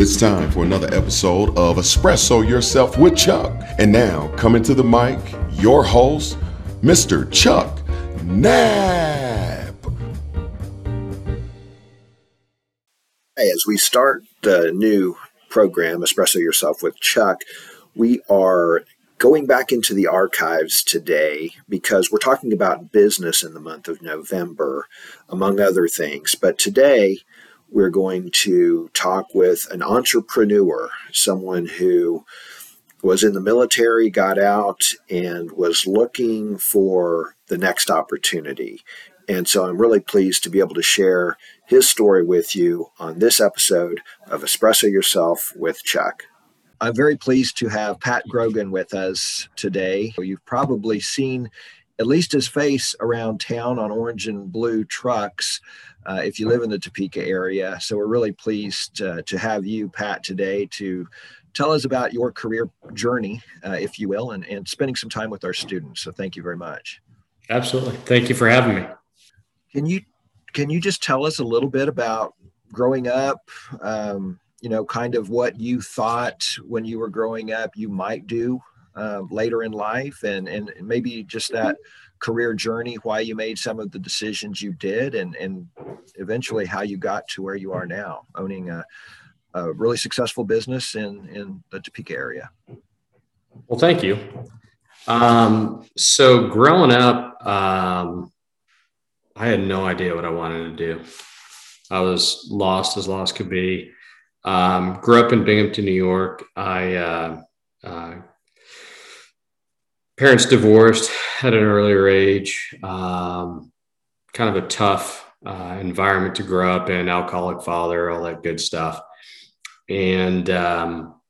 It's time for another episode of Espresso Yourself with Chuck. And now, coming to the mic, your host, Mr. Chuck Knapp. As we start the new program, Espresso Yourself with Chuck, we are going back into the archives today because we're talking about business in the month of November, among other things. But today, we're going to talk with an entrepreneur, someone who was in the military, got out, and was looking for the next opportunity. And so I'm really pleased to be able to share his story with you on this episode of Espresso Yourself with Chuck. I'm very pleased to have Pat Grogan with us today. You've probably seen at least his face around town on orange and blue trucks uh, if you live in the Topeka area. So we're really pleased uh, to have you, Pat, today to tell us about your career journey, uh, if you will, and, and spending some time with our students. So thank you very much. Absolutely. Thank you for having me. Can you can you just tell us a little bit about growing up? Um, you know, kind of what you thought when you were growing up you might do uh, later in life, and and maybe just that career journey, why you made some of the decisions you did, and and eventually how you got to where you are now, owning a, a really successful business in in the Topeka area. Well, thank you. Um, so growing up, um, I had no idea what I wanted to do. I was lost as lost could be. Um, grew up in Binghamton, New York. I uh, uh, parents divorced at an earlier age. Um, kind of a tough uh, environment to grow up in, alcoholic father, all that good stuff. And um,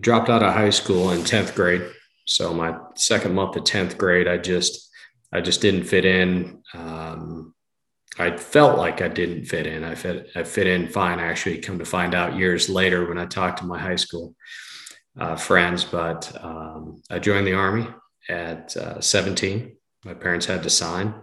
dropped out of high school in 10th grade. So my second month of 10th grade, I just, I just didn't fit in. Um, I felt like I didn't fit in. I fit, I fit in fine. Actually, come to find out years later when I talked to my high school uh, friends, but um, I joined the Army at uh, 17. My parents had to sign.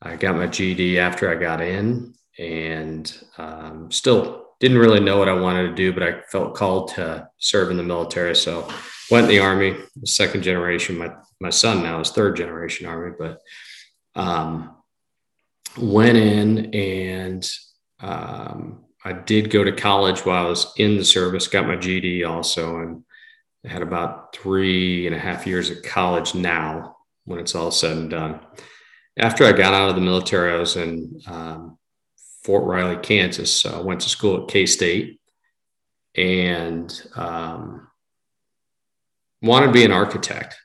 I got my GED after I got in and um, still didn't really know what I wanted to do, but I felt called to serve in the military. So went in the Army, second generation. My, my son now is third generation Army, but um, went in and um, I did go to college while I was in the service, got my GD also, and had about three and a half years of college now when it's all said and done. After I got out of the military, I was in um, Fort Riley, Kansas. So I went to school at K State and um, wanted to be an architect.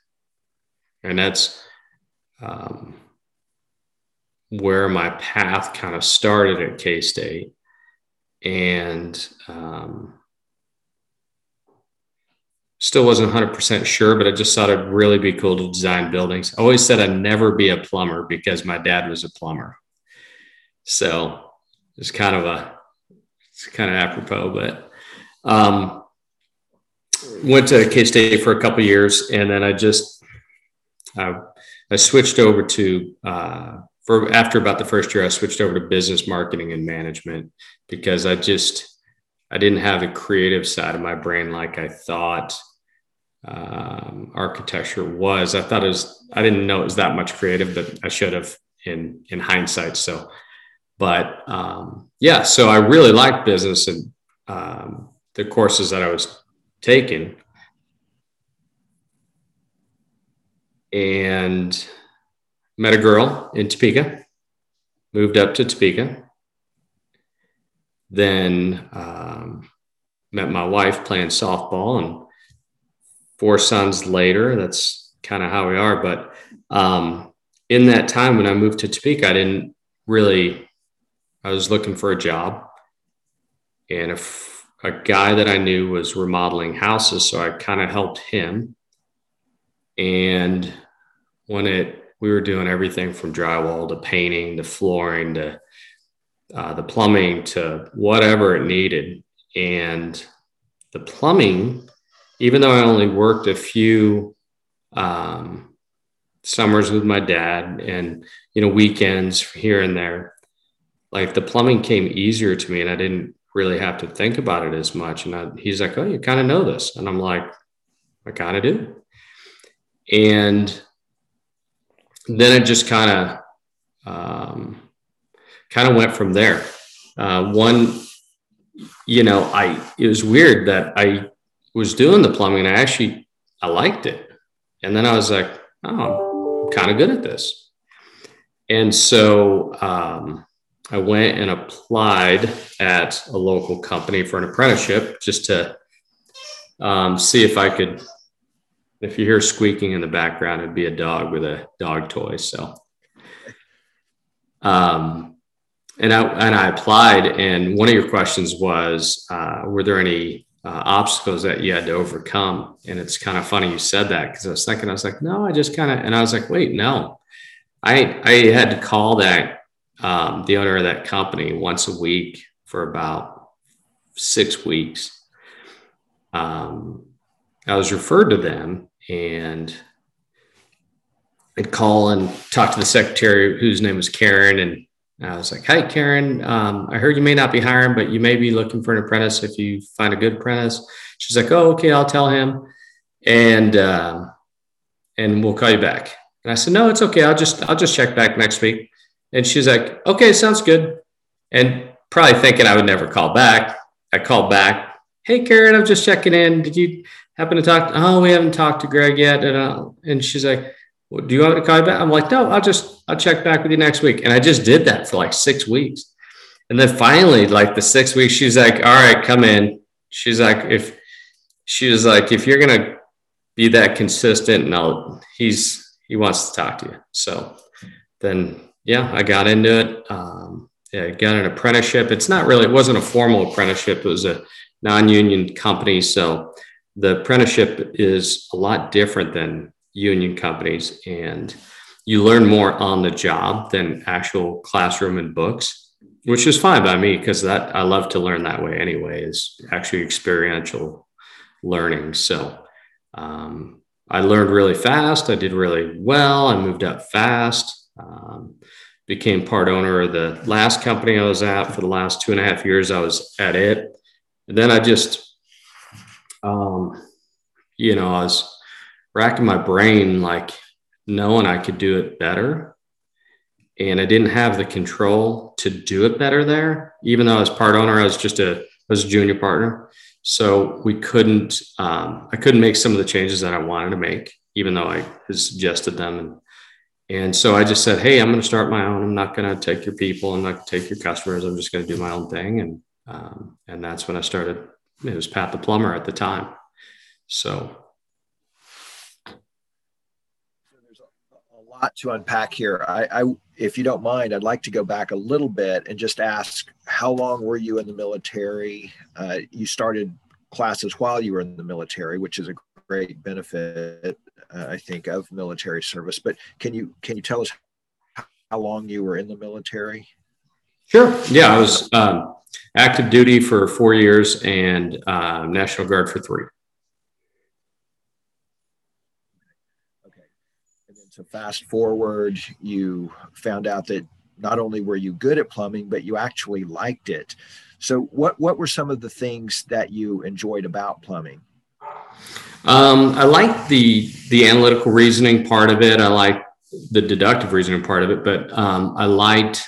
And that's um, where my path kind of started at K State and um, still wasn't 100% sure, but I just thought it'd really be cool to design buildings. I always said I'd never be a plumber because my dad was a plumber. So it's kind of a, it's kind of apropos, but um, went to K State for a couple years and then I just, uh, I switched over to, uh, for after about the first year, I switched over to business marketing and management because I just I didn't have the creative side of my brain like I thought um, architecture was. I thought it was I didn't know it was that much creative, but I should have in in hindsight. So, but um, yeah, so I really liked business and um, the courses that I was taking. And met a girl in Topeka, moved up to Topeka. Then um, met my wife playing softball, and four sons later. That's kind of how we are. But um, in that time when I moved to Topeka, I didn't really, I was looking for a job. And a guy that I knew was remodeling houses, so I kind of helped him. And when it we were doing everything from drywall to painting to flooring to uh, the plumbing to whatever it needed. And the plumbing, even though I only worked a few um, summers with my dad and you know weekends here and there, like the plumbing came easier to me, and I didn't really have to think about it as much. And I, he's like, Oh, you kind of know this. And I'm like, I kind of do. And then it just kind of, um, kind of went from there. Uh, one, you know, I, it was weird that I was doing the plumbing and I actually, I liked it. And then I was like, oh, I'm kind of good at this. And so, um, I went and applied at a local company for an apprenticeship just to um, see if I could. If you hear squeaking in the background, it'd be a dog with a dog toy. So, um, and I and I applied, and one of your questions was, uh, were there any uh, obstacles that you had to overcome? And it's kind of funny you said that because I was thinking, I was like, no, I just kind of, and I was like, wait, no, I I had to call that um, the owner of that company once a week for about six weeks. Um, I was referred to them and I'd call and talk to the secretary whose name was Karen. And I was like, Hi, Karen. Um, I heard you may not be hiring, but you may be looking for an apprentice if you find a good apprentice. She's like, Oh, okay, I'll tell him. And, uh, and we'll call you back. And I said, no, it's okay. I'll just, I'll just check back next week. And she's like, okay, sounds good. And probably thinking I would never call back. I called back. Hey, Karen, I'm just checking in. Did you happen to talk? Oh, we haven't talked to Greg yet. And, uh, and she's like, well, do you want to call you back? I'm like, no, I'll just, I'll check back with you next week. And I just did that for like six weeks. And then finally, like the six weeks, she's like, all right, come in. She's like, if she was like, if you're going to be that consistent, and I'll, he's, he wants to talk to you. So then yeah, I got into it. Um, yeah, I got an apprenticeship. It's not really, it wasn't a formal apprenticeship. It was a non-union company. So the apprenticeship is a lot different than union companies and you learn more on the job than actual classroom and books, which is fine by me because that I love to learn that way anyway, is actually experiential learning. So um, I learned really fast. I did really well. I moved up fast. Um, became part owner of the last company I was at for the last two and a half years. I was at it. And then I just, um, you know, I was racking my brain, like knowing I could do it better. And I didn't have the control to do it better there. Even though I was part owner, I was just a, I was a junior partner. So we couldn't, um, I couldn't make some of the changes that I wanted to make, even though I suggested them. And and so I just said, Hey, I'm going to start my own. I'm not going to take your people. I'm not going to take your customers. I'm just going to do my own thing. And, um, and that's when I started. It was Pat the plumber at the time. So there's a, a lot to unpack here. I, I, if you don't mind, I'd like to go back a little bit and just ask, how long were you in the military? Uh, you started classes while you were in the military, which is a great benefit uh, I think, of military service. But can you can you tell us how long you were in the military? Sure. Yeah, I was um, active duty for four years and uh, National Guard for three. Okay. And then to fast forward, you found out that not only were you good at plumbing, but you actually liked it. So, what what were some of the things that you enjoyed about plumbing? Um, I like the the analytical reasoning part of it. I like the deductive reasoning part of it, but um, I liked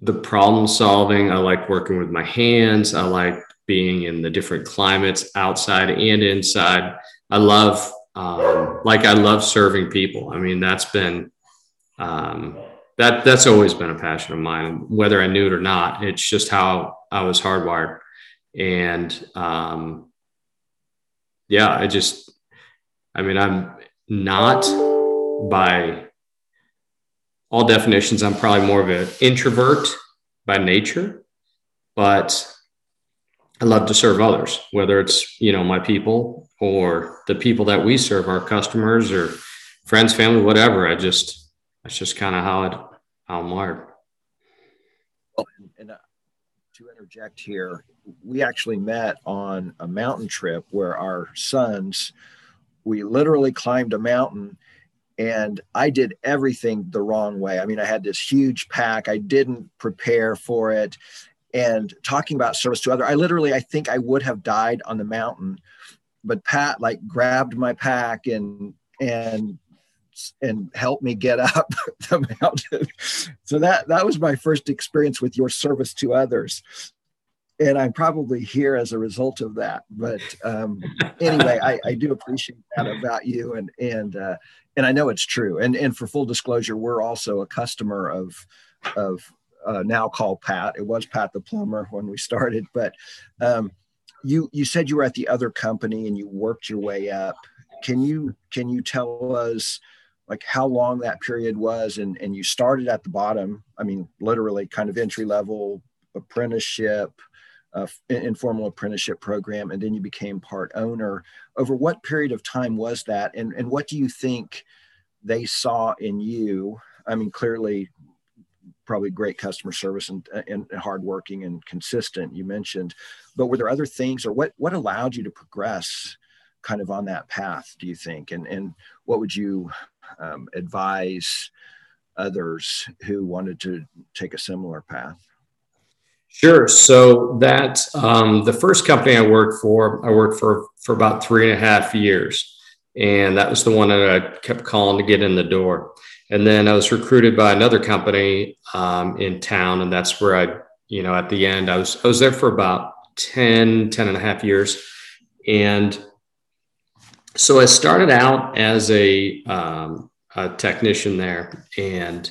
the problem solving. I like working with my hands. I like being in the different climates outside and inside. I love um, like I love serving people. I mean, that's been um, that that's always been a passion of mine, whether I knew it or not. It's just how I was hardwired, and um, yeah, I just, I mean, I'm not by all definitions, I'm probably more of an introvert by nature, but I love to serve others, whether it's, you know, my people or the people that we serve, our customers or friends, family, whatever. I just, that's just kind of how it, how I'm wired. Well, and, uh, to interject here, we actually met on a mountain trip where our sons, we literally climbed a mountain and I did everything the wrong way. I mean, I had this huge pack, I didn't prepare for it. and talking about service to other. I literally, I think I would have died on the mountain, but Pat like grabbed my pack and and and helped me get up the mountain. So that that was my first experience with your service to others and I'm probably here as a result of that. But um, anyway, I, I, do appreciate that about you, and and uh, and I know it's true. And and for full disclosure, we're also a customer of of uh, now called Pat. It was Pat the plumber when we started, but um, you you said you were at the other company and you worked your way up. Can you can you tell us? like how long that period was and and you started at the bottom i mean literally kind of entry level apprenticeship uh, informal apprenticeship program, and then you became part owner. Over what period of time was that, and and what do you think they saw in you? I mean, clearly, probably great customer service and, and, hardworking and consistent. You mentioned, but were there other things, or what what allowed you to progress? kind of on that path do you think and and what would you um, advise others who wanted to take a similar path Sure. So that um, the first company I worked for, I worked for for about three and a half years, and that was the one that I kept calling to get in the door. And then I was recruited by another company um, in town, and that's where I, you know, at the end, I was I was there for about 10, 10 and a half years, and so I started out as a, um, a technician there, and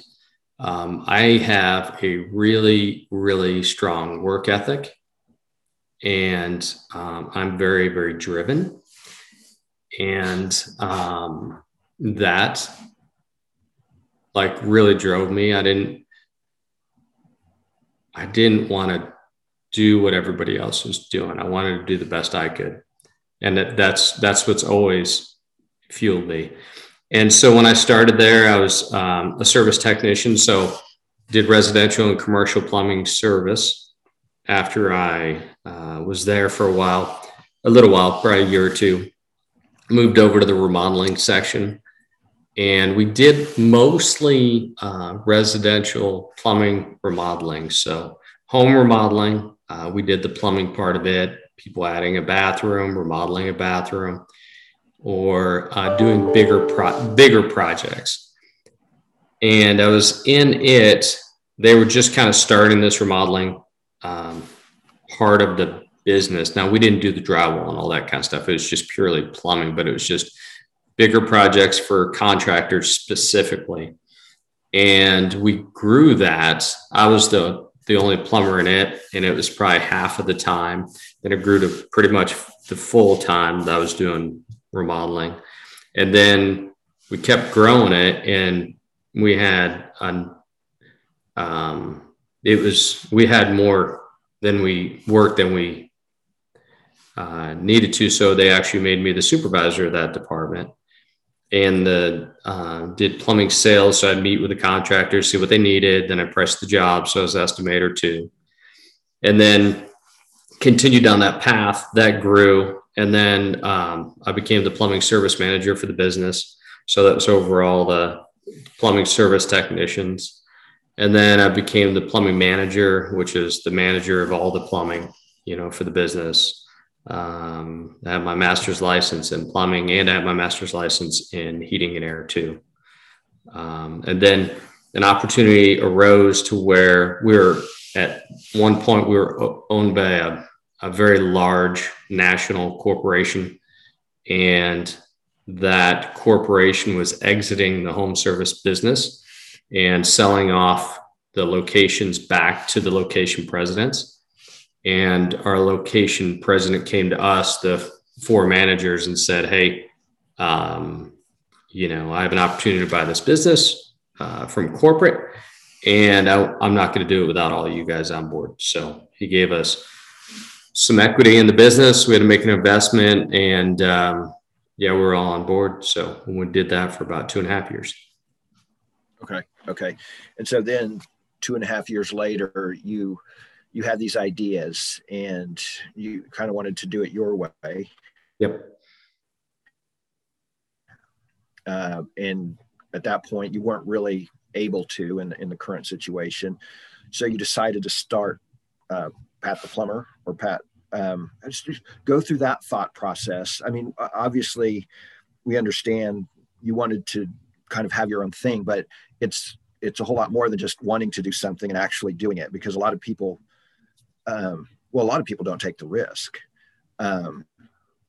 um, I have a really, really strong work ethic, and um, I'm very, very driven. And um, that like really drove me. I didn't, I didn't want to do what everybody else was doing. I wanted to do the best I could, and that, that's that's what's always fueled me. And so when I started there, I was um, a service technician. So did residential and commercial plumbing service. After I uh, was there for a while, a little while, probably a year or two, moved over to the remodeling section. And we did mostly uh, residential plumbing remodeling. So home remodeling, uh, we did the plumbing part of it, people adding a bathroom, remodeling a bathroom or uh, doing bigger pro- bigger projects. And I was in it. They were just kind of starting this remodeling um, part of the business. Now we didn't do the drywall and all that kind of stuff. It was just purely plumbing, but it was just bigger projects for contractors specifically. And we grew that. I was the the only plumber in it, and it was probably half of the time. Then it grew to pretty much the full time that I was doing remodeling. And then we kept growing it and we had an, um, it was, we had more than we worked than we uh, needed to. So they actually made me the supervisor of that department and the uh, did plumbing sales. So I'd meet with the contractors, see what they needed. Then I pressed the job. So I was estimator too. And then continued down that path that grew and then um, I became the plumbing service manager for the business. So that was overall the plumbing service technicians. And then I became the plumbing manager, which is the manager of all the plumbing, you know, for the business. Um, I have my master's license in plumbing and I have my master's license in heating and air too. Um, and then an opportunity arose to where we were at one point we were owned by a a very large national corporation, and that corporation was exiting the home service business and selling off the locations back to the location presidents. And our location president came to us, the four managers, and said, Hey, um, you know, I have an opportunity to buy this business uh, from corporate, and I, I'm not going to do it without all you guys on board. So he gave us some equity in the business. We had to make an investment, and um, yeah, we are all on board. So we did that for about two and a half years. Okay. Okay. And so then, two and a half years later, you you had these ideas, and you kind of wanted to do it your way. Yep. Uh, and at that point, you weren't really able to in in the current situation, so you decided to start uh, Pat the plumber or Pat. Um, just, just go through that thought process. I mean, obviously, we understand you wanted to kind of have your own thing, but it's it's a whole lot more than just wanting to do something and actually doing it because a lot of people, um, well, a lot of people don't take the risk. Um,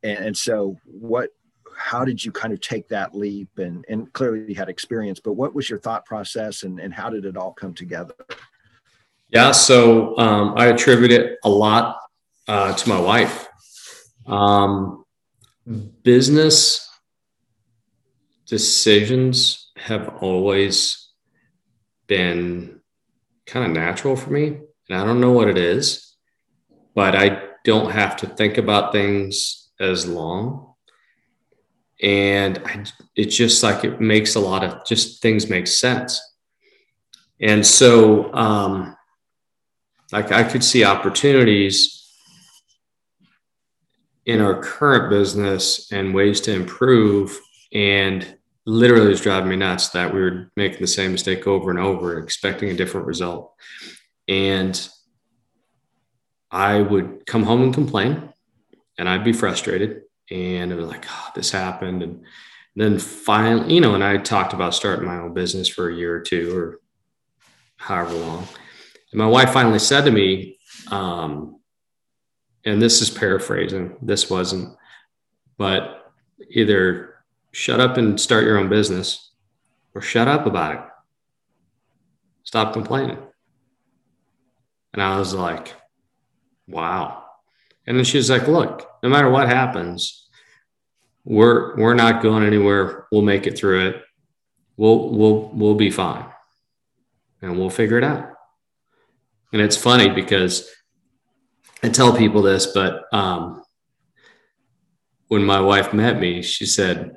and, and so, what how did you kind of take that leap and and clearly you had experience but what was your thought process and, and how did it all come together yeah so um, i attribute it a lot uh, to my wife. Um, business decisions have always been kind of natural for me and i don't know what it is but i don't have to think about things as long. And I, it's just like it makes a lot of just things make sense. And so um like i could see opportunities in our current business and ways to improve and literally was driving me nuts that we were making the same mistake over and over expecting a different result and i would come home and complain and i'd be frustrated and it was like, oh, this happened. And then finally, you know, and I talked about starting my own business for a year or two or however long. And my wife finally said to me, um, and this is paraphrasing, this wasn't, but either shut up and start your own business or shut up about it. Stop complaining. And I was like, wow. And then she was like, look, no matter what happens, we're we're not going anywhere. We'll make it through it. We'll we'll we'll be fine. And we'll figure it out. And it's funny because I tell people this, but um, when my wife met me, she said,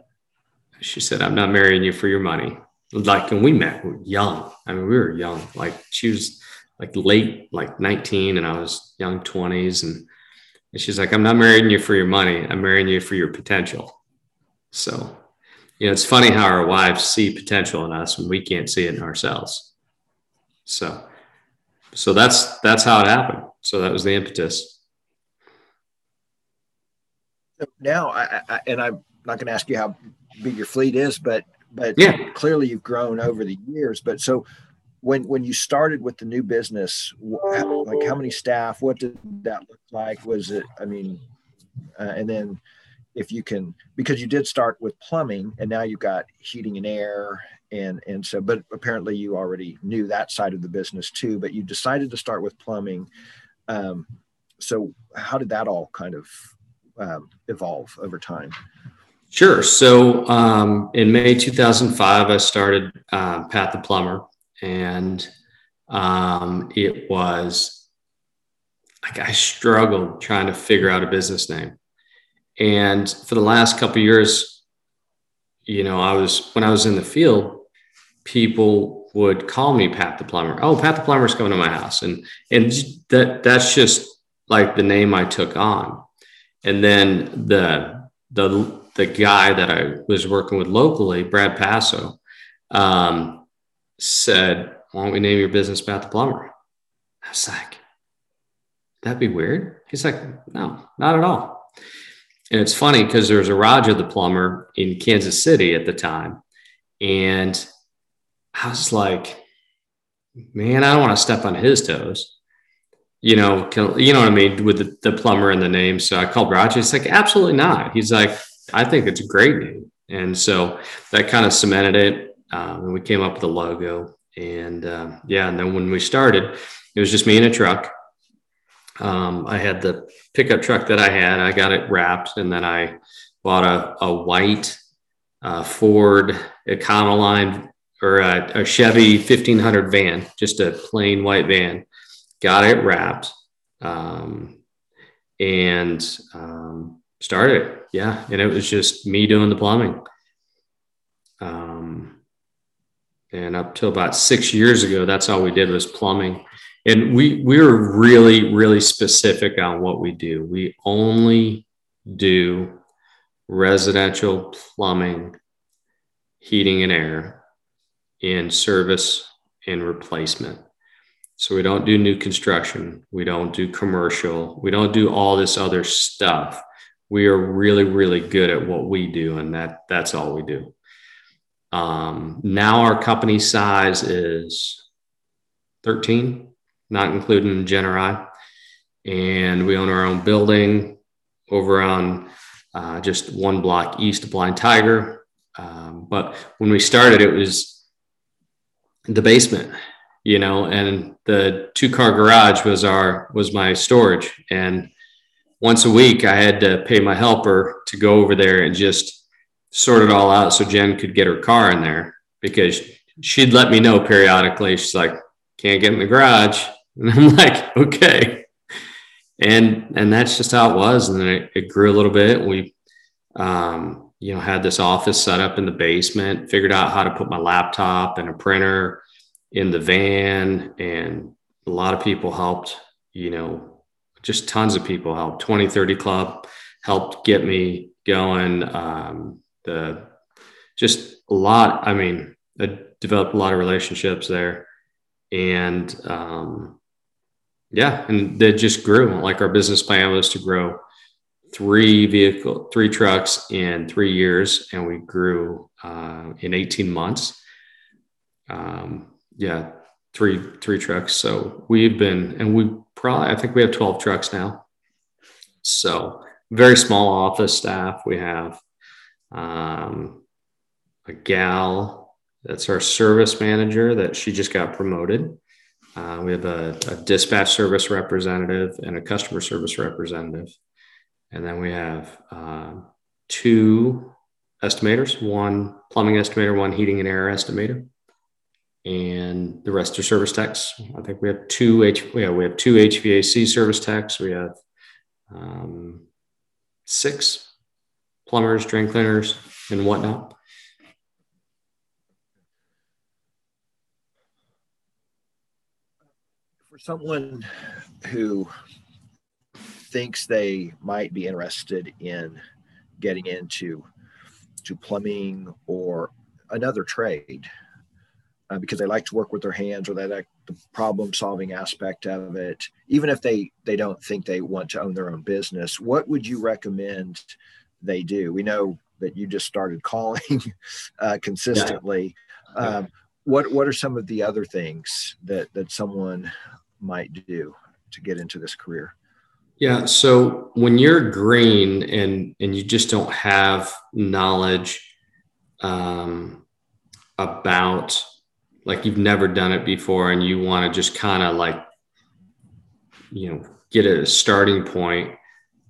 she said, I'm not marrying you for your money. Like, and we met we were young. I mean, we were young. Like she was like late, like 19, and I was young 20s. And and she's like, I'm not marrying you for your money. I'm marrying you for your potential. So, you know, it's funny how our wives see potential in us when we can't see it in ourselves. So, so that's that's how it happened. So that was the impetus. Now, I, I and I'm not going to ask you how big your fleet is, but but yeah. clearly you've grown over the years. But so, when when you started with the new business like how many staff what did that look like was it i mean uh, and then if you can because you did start with plumbing and now you've got heating and air and and so but apparently you already knew that side of the business too but you decided to start with plumbing um, so how did that all kind of um, evolve over time Sure. So um, in May 2005, I started uh, Pat the Plumber, and um, it was like I struggled trying to figure out a business name. And for the last couple years, you know, I was when I was in the field, people would call me Pat the plumber. Oh, Pat the plumber's coming to my house, and and that that's just like the name I took on. And then the the the guy that I was working with locally, Brad Passo, um, said, Why don't we name your business Pat the Plumber? I was like, That'd be weird. He's like, No, not at all. And it's funny because there was a Roger the plumber in Kansas City at the time. And I was like, man, I don't want to step on his toes. You know, you know what I mean with the, the plumber and the name. So I called Roger. He's like, absolutely not. He's like, I think it's a great name. And so that kind of cemented it um, and we came up with a logo. And uh, yeah, and then when we started, it was just me and a truck. Um, I had the pickup truck that I had. I got it wrapped, and then I bought a, a white uh, Ford Econoline or a, a, Chevy 1500 van, just a plain white van. Got it wrapped um, and um, started. Yeah, and it was just me doing the plumbing. Um, and up till about six years ago that's all we did was plumbing and we we were really really specific on what we do we only do residential plumbing heating and air in service and replacement So we don't do new construction. We don't do commercial. We don't do all this other stuff. We are really, really good at what we do, and that that's all we do. Um, now our company size is 13, not including Generi, and we own our own building over on uh, just one block east of Blind Tiger. Um, but when we started, it was the basement you know, and the two car garage was our was my storage. And once a week I had to pay my helper to go over there and just sort it all out so Jen could get her car in there because she'd let me know periodically. She's like, can't get in the garage. And I'm like, okay. And and that's just how it was. And then it, it grew a little bit. We um, you know, had this office set up in the basement, figured out how to put my laptop and a printer in the van and a lot of people helped you know just tons of people helped. 2030 club helped get me going um, the just a lot i mean i developed a lot of relationships there. And um, yeah and they just grew. Like our business plan was to grow three vehicle three trucks in three years and we grew uh, in 18 months um, yeah, three three trucks. So we've been, and we probably I think we have twelve trucks now. So very small office staff. We have um, a gal that's our service manager that she just got promoted. Uh, we have a, a, dispatch service representative and a customer service representative. And then we have uh, two estimators one plumbing estimator, one heating and air estimator and the rest are service techs. I think we have two H, yeah, we have two HVAC service techs. We have um, six plumbers, drain cleaners, and whatnot. For someone who thinks they might be interested in getting into to plumbing or another trade, uh, because they like to work with their hands or they like the problem solving aspect of it. Even if they they don't think they want to own their own business what would you recommend they do? We know that you just started calling uh, consistently. Yeah. Um, what what are some of the other things that that someone might do to get into this career yeah so when you're green and and you just don't have knowledge um, about like you've never done it before and you want to just kind of like you know get a starting point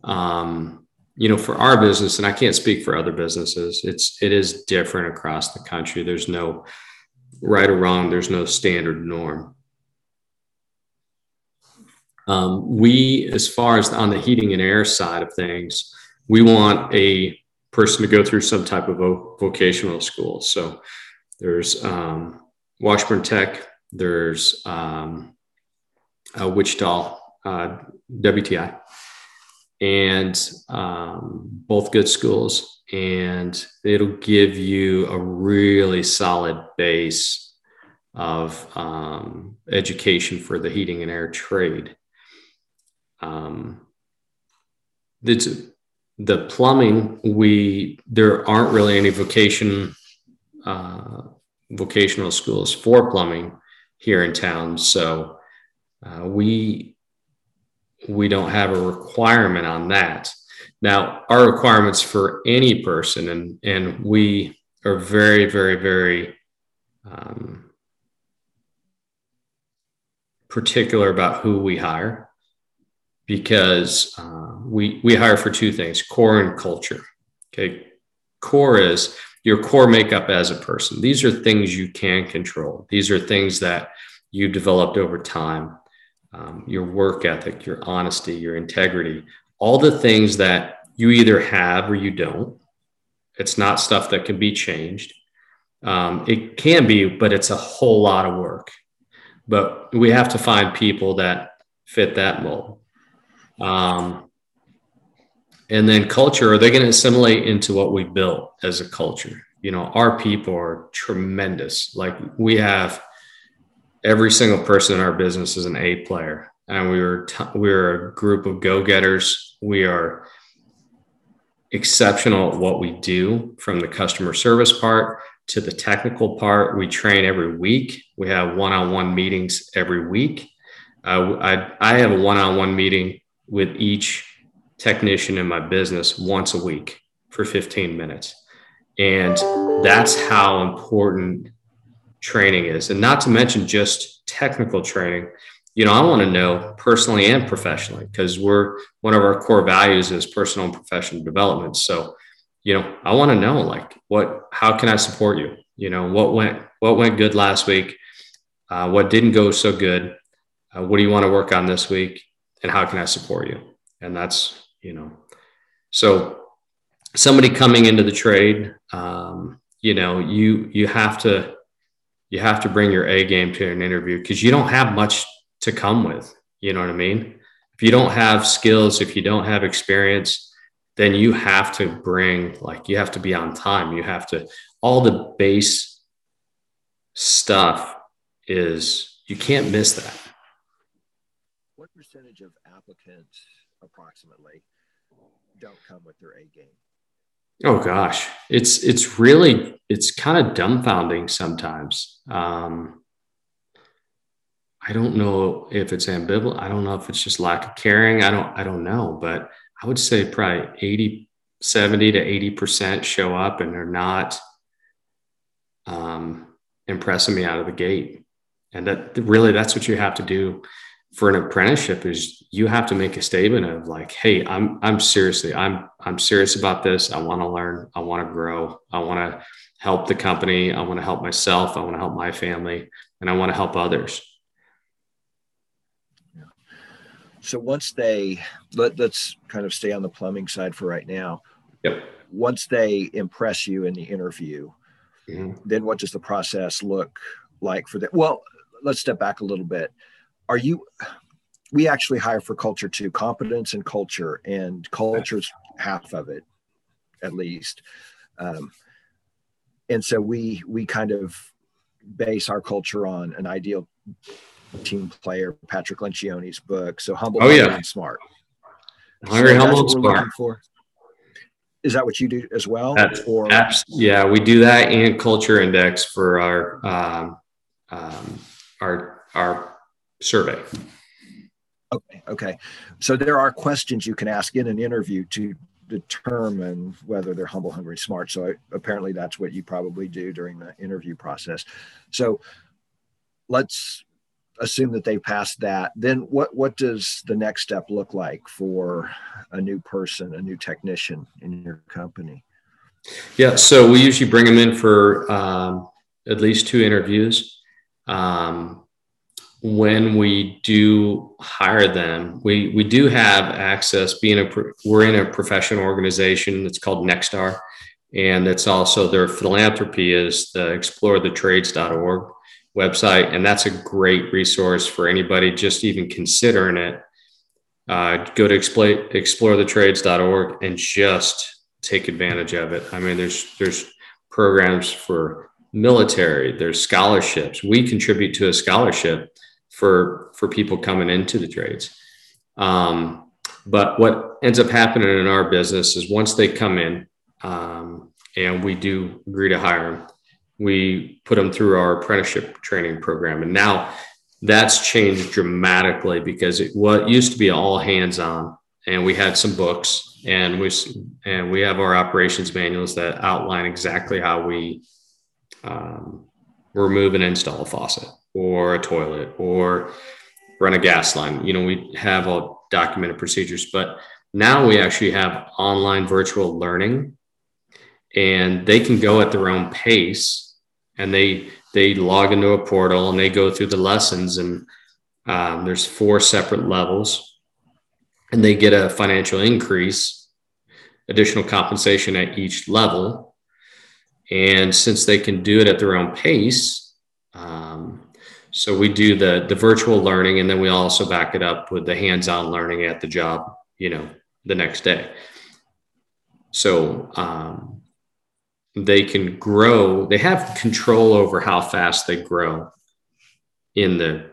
um, you know for our business and i can't speak for other businesses it's it is different across the country. There's no right or wrong there's no standard norm um, we as far as on the heating and air side of things we want a person to go through some type of vocational school so there's um, Washburn Tech, there's um, uh, Wichita, uh, WTI, and um, both good schools. And it'll give you a really solid base of um, education for the heating and air trade. Um, the plumbing, we there aren't really any vocation uh, vocational schools for plumbing here in town. So uh, we we don't have a requirement on that. Now, our requirements for any person, and and we are very, very, very um, particular about who we hire because uh, we we hire for two things: core and culture. Okay, core is your core makeup as a person. These are things you can control. These are things that you developed over time. Um, your work ethic, your honesty, your integrity, all the things that you either have or you don't. It's not stuff that can be changed. Um, it can be, but it's a whole lot of work. But we have to find people that fit that mold. Um, and then culture are they going to assimilate into what we built as a culture you know our people are tremendous like we have every single person in our business is an A player, and we were t- we are a group of go getters. We are exceptional at what we do, from the customer service part to the technical part. We train every week. We have one on one meetings every week. Uh, I, I have a one on one meeting with each technician in my business once a week for 15 minutes. And that's how important training is. And not to mention just technical training. You know, I want to know personally and professionally because we're one of our core values is personal and professional development. So, you know, I want to know like what, how can I support you? You know, what went, what went good last week? Uh, what didn't go so good? Uh, what do you want to work on this week? And how can I support you? And that's, you know, so somebody coming into the trade, um, you know, you, you have to, you have to bring your A game to an interview because you don't have much to come with. You know what I mean? If you don't have skills, if you don't have experience, then you have to bring like you have to be on time you have to all the base stuff is you can't miss that applicants approximately don't come with their a game. Oh gosh. It's it's really it's kind of dumbfounding sometimes. Um i don't know if it's ambivalent. I don't know if it's just lack of caring. I don't i don't know. But I would say probably 80, 70 to 80% show up and they're not um, impressing me out of the gate. And that really, that's what you have to do for an apprenticeship is you have to make a statement of like, Hey, I'm, I'm seriously, I'm, I'm serious about this. I want to learn. I want to grow. I want to help the company. I want to help myself. I want to help my family and I want to help others. So once they let, let's kind of stay on the plumbing side for right now. Yep. Once they impress you in the interview, mm-hmm. then what does the process look like for that? Well, let's step back a little bit. Are you we actually hire for culture too, competence and culture, and culture's half of it, at least. Um, and so we we kind of base our culture on an ideal team player, Patrick Lencioni's book. So humble, oh, yeah. and smart. Hungry, so humble, and smart. For. Is that what you do as well? That's, or yeah, we do that and culture index for our um, um, our our survey. Okay, okay. So there are questions you can ask in an interview to determine whether they're humble, hungry, smart. So I, apparently that's what you probably do during the interview process. So let's assume that they passed that, then what what does the next step look like for a new person, a new technician in your company? Yeah, so we usually bring them in for um, at least two interviews. Um, when we do hire them, we we do have access. Being a we're in a professional organization that's called Nexstar, and it's also their philanthropy is the explorethetrades.org website, and that's a great resource for anybody just even considering it. Uh, go to explore, explorethetrades.org and just take advantage of it. I mean, there's there's programs for military, there's scholarships. We contribute to a scholarship for for people coming into the trades. Um, but what ends up happening in our business is once they come in, um, and we do agree to hire them, we put them through our apprenticeship training program. And now that's changed dramatically because it what used to be all hands on and we had some books and we and we have our operations manuals that outline exactly how we um, remove and install a faucet or a toilet or run a gas line. You know we have all documented procedures but now we actually have online virtual learning and they can go at their own pace and they they log into a portal and they go through the lessons and um, there's four separate levels and they get a financial increase additional compensation at each level. And since they can do it at their own pace um, so we do the the virtual learning and then we also back it up with the hands-on learning at the job you know the next day so um, they can grow they have control over how fast they grow in the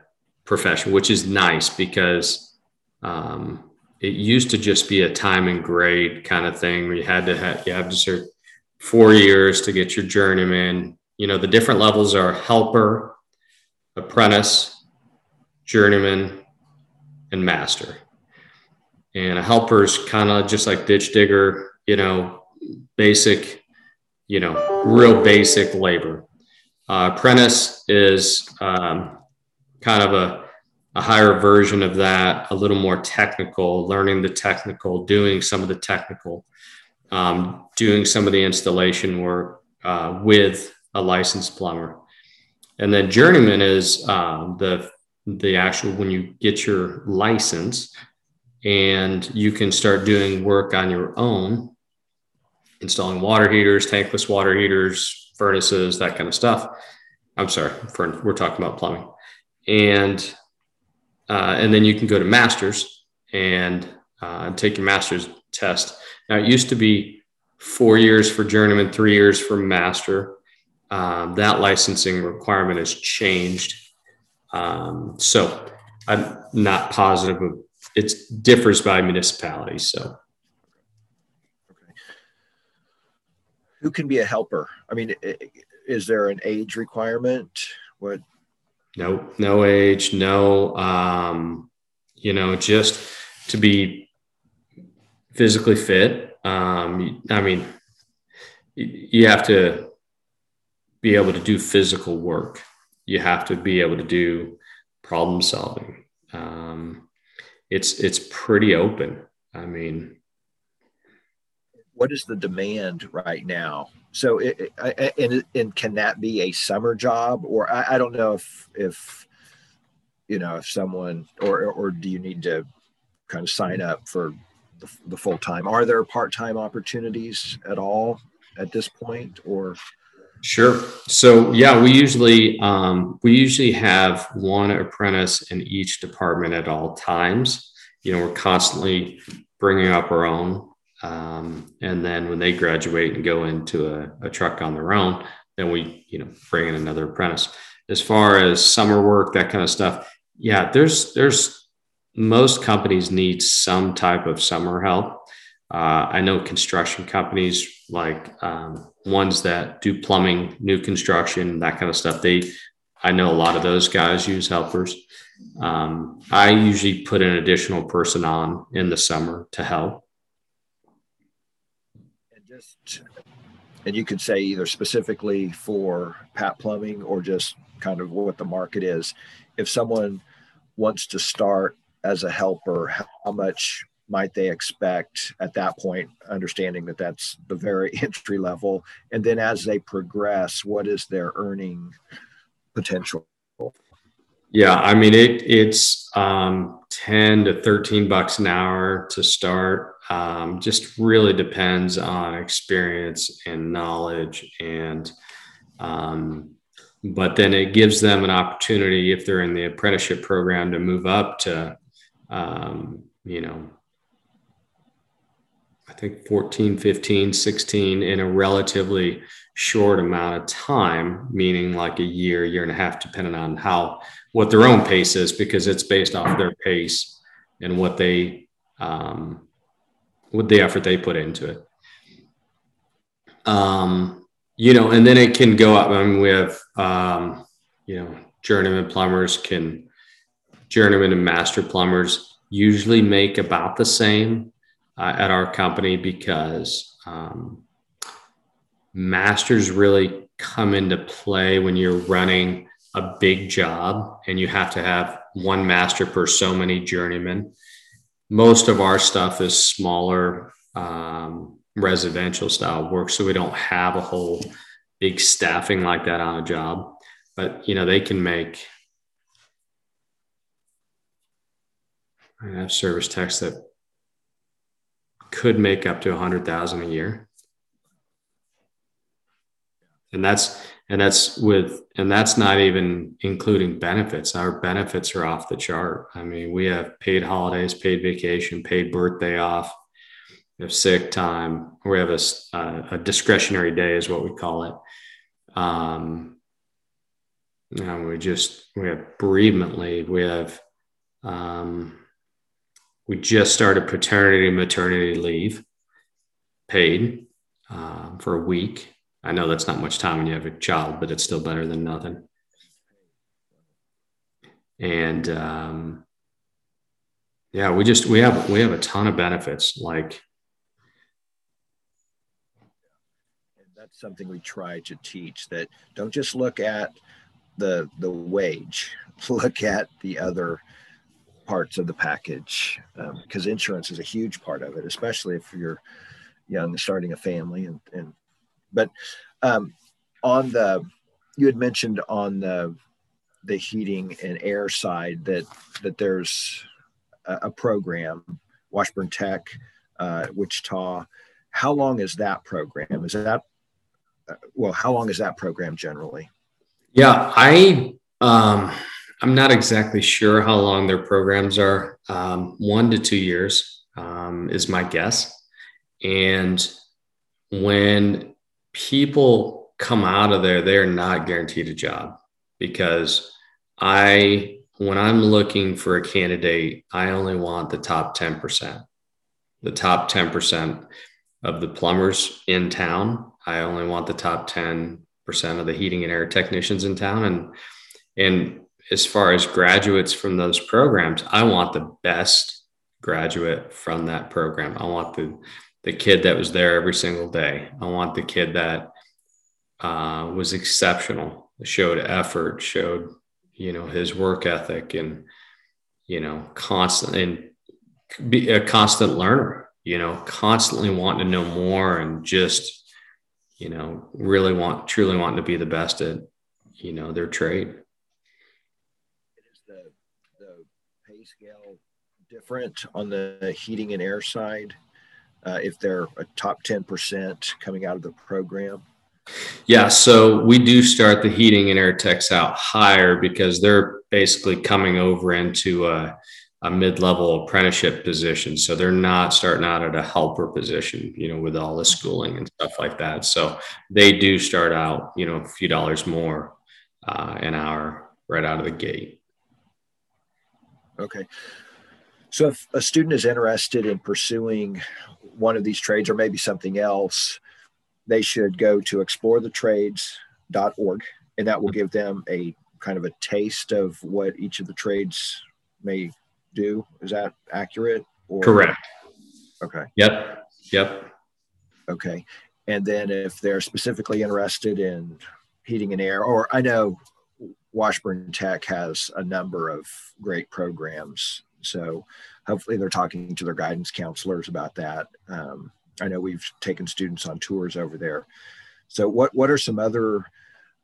profession, which is nice because um, it used to just be a time and grade kind of thing where you had to have, you have to serve four years to get your journeyman. You know, the different levels are helper, apprentice, journeyman, and master. And a helper is kind of just like ditch digger, you know, basic, you know, real basic labor. Uh, apprentice is um, kind of a, a higher version of that, a little more technical, learning the technical, doing some of the technical, um, doing some of the installation work uh, with a licensed plumber. And then journeyman is uh, the the actual when you get your license and you can start doing work on your own, installing water heaters, tankless water heaters, furnaces, that kind of stuff. I'm sorry, for, we're talking about plumbing, and uh, and then you can go to masters and uh, take your master's test. Now it used to be four years for journeyman, three years for master. Um, that licensing requirement has changed. Um, so I'm not positive. Of it differs by municipality. So who can be a helper? I mean, is there an age requirement? What? No, no age, no. Um, you know, just to be physically fit. Um, I mean, you have to be able to do physical work. You have to be able to do problem solving. Um, it's it's pretty open. I mean, what is the demand right now? So, it, it, and, and can that be a summer job, or I, I, don't know if if you know if someone or or do you need to kind of sign up for the, the full time? Are there part time opportunities at all at this point, or? Sure. So yeah, we usually um, we usually have one apprentice in each department at all times. You know, we're constantly bringing up our own um, and then when they graduate and go into a, a, truck on their own, then we, you know, bring in another apprentice. As far as summer work, that kind of stuff, yeah, there's there's most companies need some type of summer help. Uh, I know construction companies like um, ones that do plumbing, new construction, that kind of stuff. They, I know a lot of those guys use helpers. Um, I usually put an additional person on in the summer to help and just, and you could say either specifically for Pat Plumbing or just kind of what the market is. If someone wants to start as a helper, how much might they expect at that point, understanding that that's the very entry level? And then as they progress, what is their earning potential? Yeah, I mean it. It's um, ten to thirteen bucks an hour to start. Um, just really depends on experience and knowledge, and um, but then it gives them an opportunity if they're in the apprenticeship program to move up to, um, you know, I think 14, 15, 16 in a relatively short amount of time, meaning like a year, year and a half, depending on how what their own pace is, because it's based off their pace and what they um, with the effort they put into it. Um, you know, and then it can go up. I mean, we have um, you know, journeyman plumbers can journeyman and master plumbers usually make about the same uh, at our company because um, masters really come into play when you're running a big job and you have to have one master per so many journeymen. Most of our stuff is smaller um, residential style work, so we don't have a whole big staffing like that on a job. But you know, they can make. I have service techs that could make up to a hundred thousand a year. And that's and that's with and that's not even including benefits. Our benefits are off the chart. I mean we have paid holidays paid vacation paid birthday off we have sick time we have a, a discretionary day is what we call it. Um, And we just we have bereavement leave. We have um, we just started paternity and maternity leave paid uh, for a week. I know that's not much time when you have a child, but it's still better than nothing. And um, yeah, we just we have we have a ton of benefits. Like that's something we try to teach that don't just look at the the wage, look at the other parts of the package because um, insurance is a huge part of it, especially if you're young starting a family. And, and but um, on the you had mentioned on the the heating and air side that that there's a, a program, Washburn Tech, uh, Wichita. How long is that program? Is that uh, well? How long is that program generally? Yeah, I um, I'm not exactly sure how long their programs are. Um, one to two years um, is my guess. And when people come out of there, they're not guaranteed a job because I, when I'm looking for a candidate, I only want the top 10%. The top 10% of the plumbers in town. I only want the top 10% of the heating and air technicians in town. And, and as far as graduates from those programs, I want the best graduate from that program. I want the the kid that was there every single day. I want the kid that uh, was exceptional, showed effort, showed you know his work ethic, and you know constant and be a constant learner. You know, constantly wanting to know more and just you know really want truly wanting to be the best at you know their trade. Different on the heating and air side uh, if they're a top 10% coming out of the program? Yeah, so we do start the heating and air techs out higher because they're basically coming over into a, a mid-level apprenticeship position. So they're not starting out at a helper position, you know, with all the schooling and stuff like that. So they do start out, you know, a few dollars more uh, an hour right out of the gate. Okay. So if a student is interested in pursuing one of these trades or maybe something else, they should go to explorethetrades.org and that will give them a kind of a taste of what each of the trades may do. Is that accurate? Or? Correct. Okay. Yep. Yep. Okay. And then if they're specifically interested in heating and air, or I know Washburn Tech has a number of great programs. So hopefully they're talking to their guidance counselors about that. Um, I know we've taken students on tours over there. So what what are some other?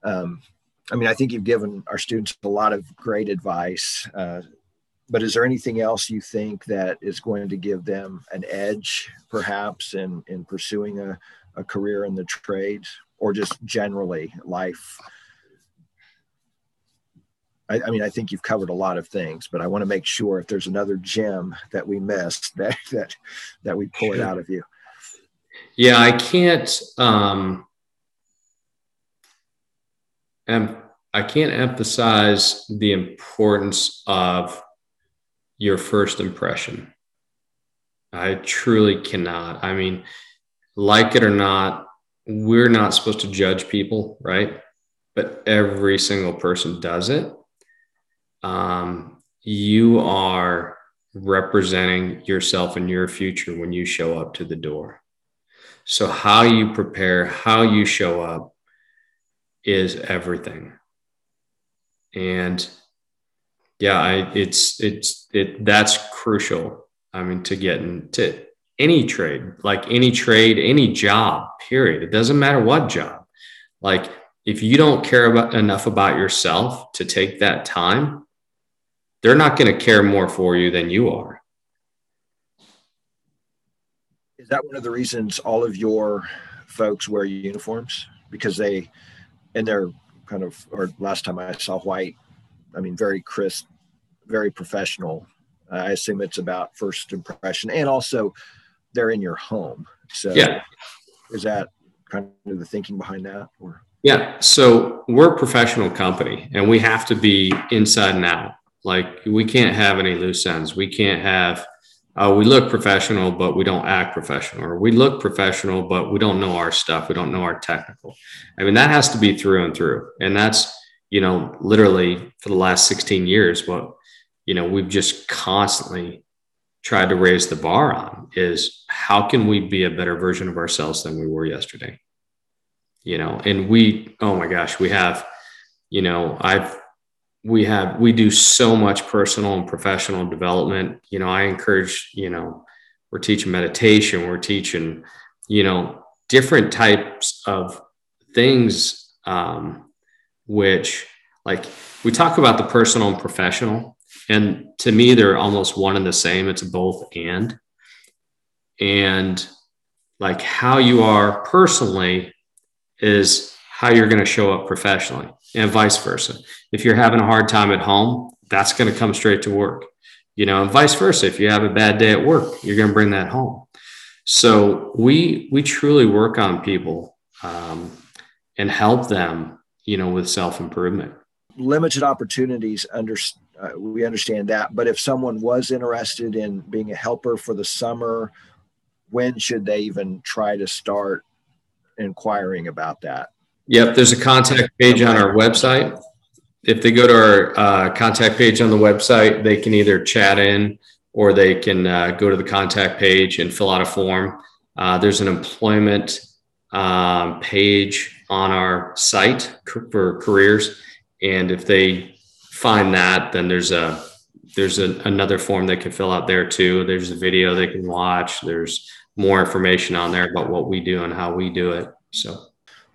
Um, I mean, I think you've given our students a lot of great advice. Uh, but is there anything else you think that is going to give them an edge, perhaps, in in pursuing a, a career in the trades, or just generally life? I, I, mean, I think you've covered a lot of things, but I want to make sure if there's another gem that we missed, that that that we pull it out of you. Yeah, I can't. Um, and I can't emphasize the importance of your first impression. I truly cannot. I mean, like it or not, we're not supposed to judge people, right? But every single person does it um, you are representing yourself and your future when you show up to the door. So, how you prepare, how you show up is everything. And yeah, I, it's, it's, it, that's crucial. I mean, to get into any trade, like any trade, any job, period. It doesn't matter what job. Like, if you don't care about enough about yourself to take that time, they're not going to care more for you than you are. Is that one of the reasons all of your folks wear uniforms? Because they, and they're kind of, or last time I saw white, I mean, very crisp, very professional. I assume it's about first impression and also they're in your home. So, yeah. is that kind of the thinking behind that? Or Yeah. So we're a professional company and we have to be inside and out. Like we can't have any loose ends. We can't have, uh, we look professional, but we don't act professional, or we look professional, but we don't know our stuff. We don't know our technical. I mean, that has to be through and through. And that's, you know, literally for the last 16 years, what, you know, we've just constantly tried to raise the bar on is how can we be a better version of ourselves than we were yesterday? You know, and we, oh my gosh, we have, you know, I've, we have, we do so much personal and professional development. You know, I encourage, you know, we're teaching meditation, we're teaching, you know, different types of things, um, which like we talk about the personal and professional and to me, they're almost one and the same. It's both and. And like how you are personally is how you're going to show up professionally, and vice versa. If you're having a hard time at home, that's going to come straight to work. You know, and vice versa. If you have a bad day at work, you're going to bring that home. So we we truly work on people um, and help them, you know, with self improvement. Limited opportunities under uh, we understand that. But if someone was interested in being a helper for the summer, when should they even try to start inquiring about that? Yep, there's a contact page on our website. If they go to our uh, contact page on the website, they can either chat in or they can uh, go to the contact page and fill out a form. Uh, there's an employment um, page on our site for careers. And if they find that, then there's a there's a, another form they can fill out there too. There's a video they can watch. There's more information on there about what we do and how we do it. So,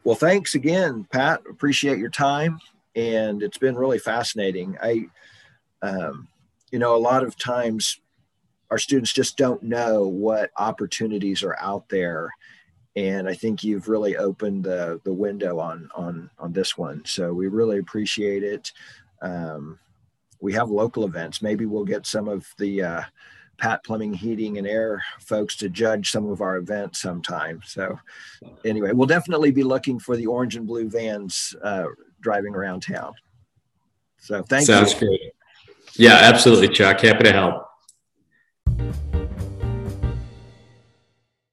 well, thanks again, Pat. Appreciate your time, and it's been really fascinating. I, um, you know, a lot of times our students just don't know what opportunities are out there and I think you've really opened the the window on on on this one. So we really appreciate it. Um, we have local events. Maybe we'll get some of the uh, Pat Plumbing, Heating, and Air folks to judge some of our events sometime. So, anyway, we'll definitely be looking for the orange and blue vans uh, driving around town. So, thank Sounds you. Sounds great. Yeah, absolutely, Chuck. Happy to help.